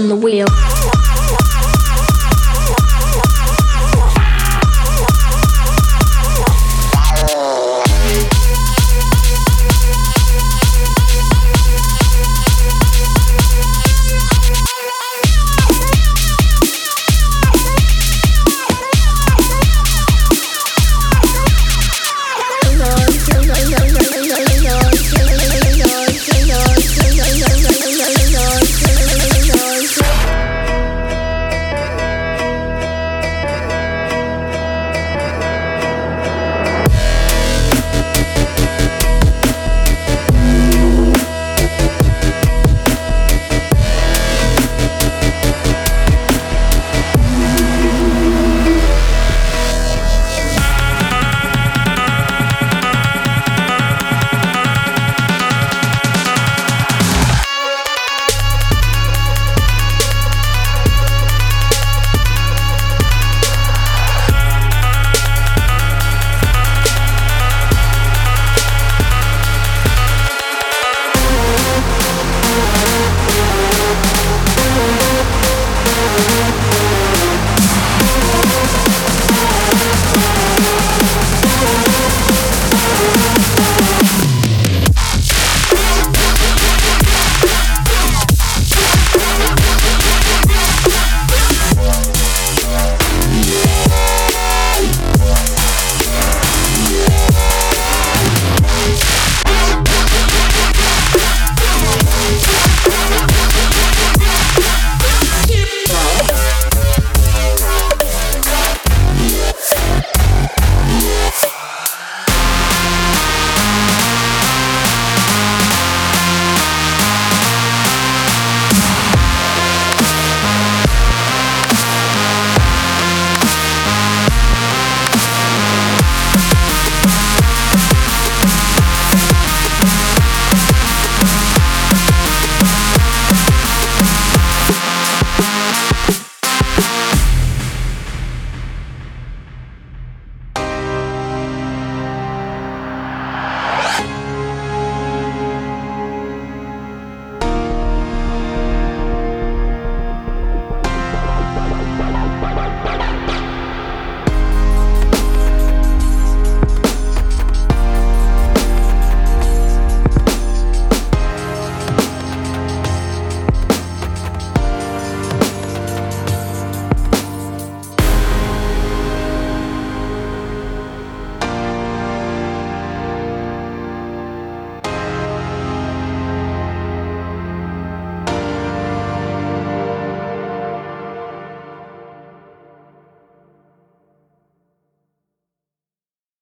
on the wheel.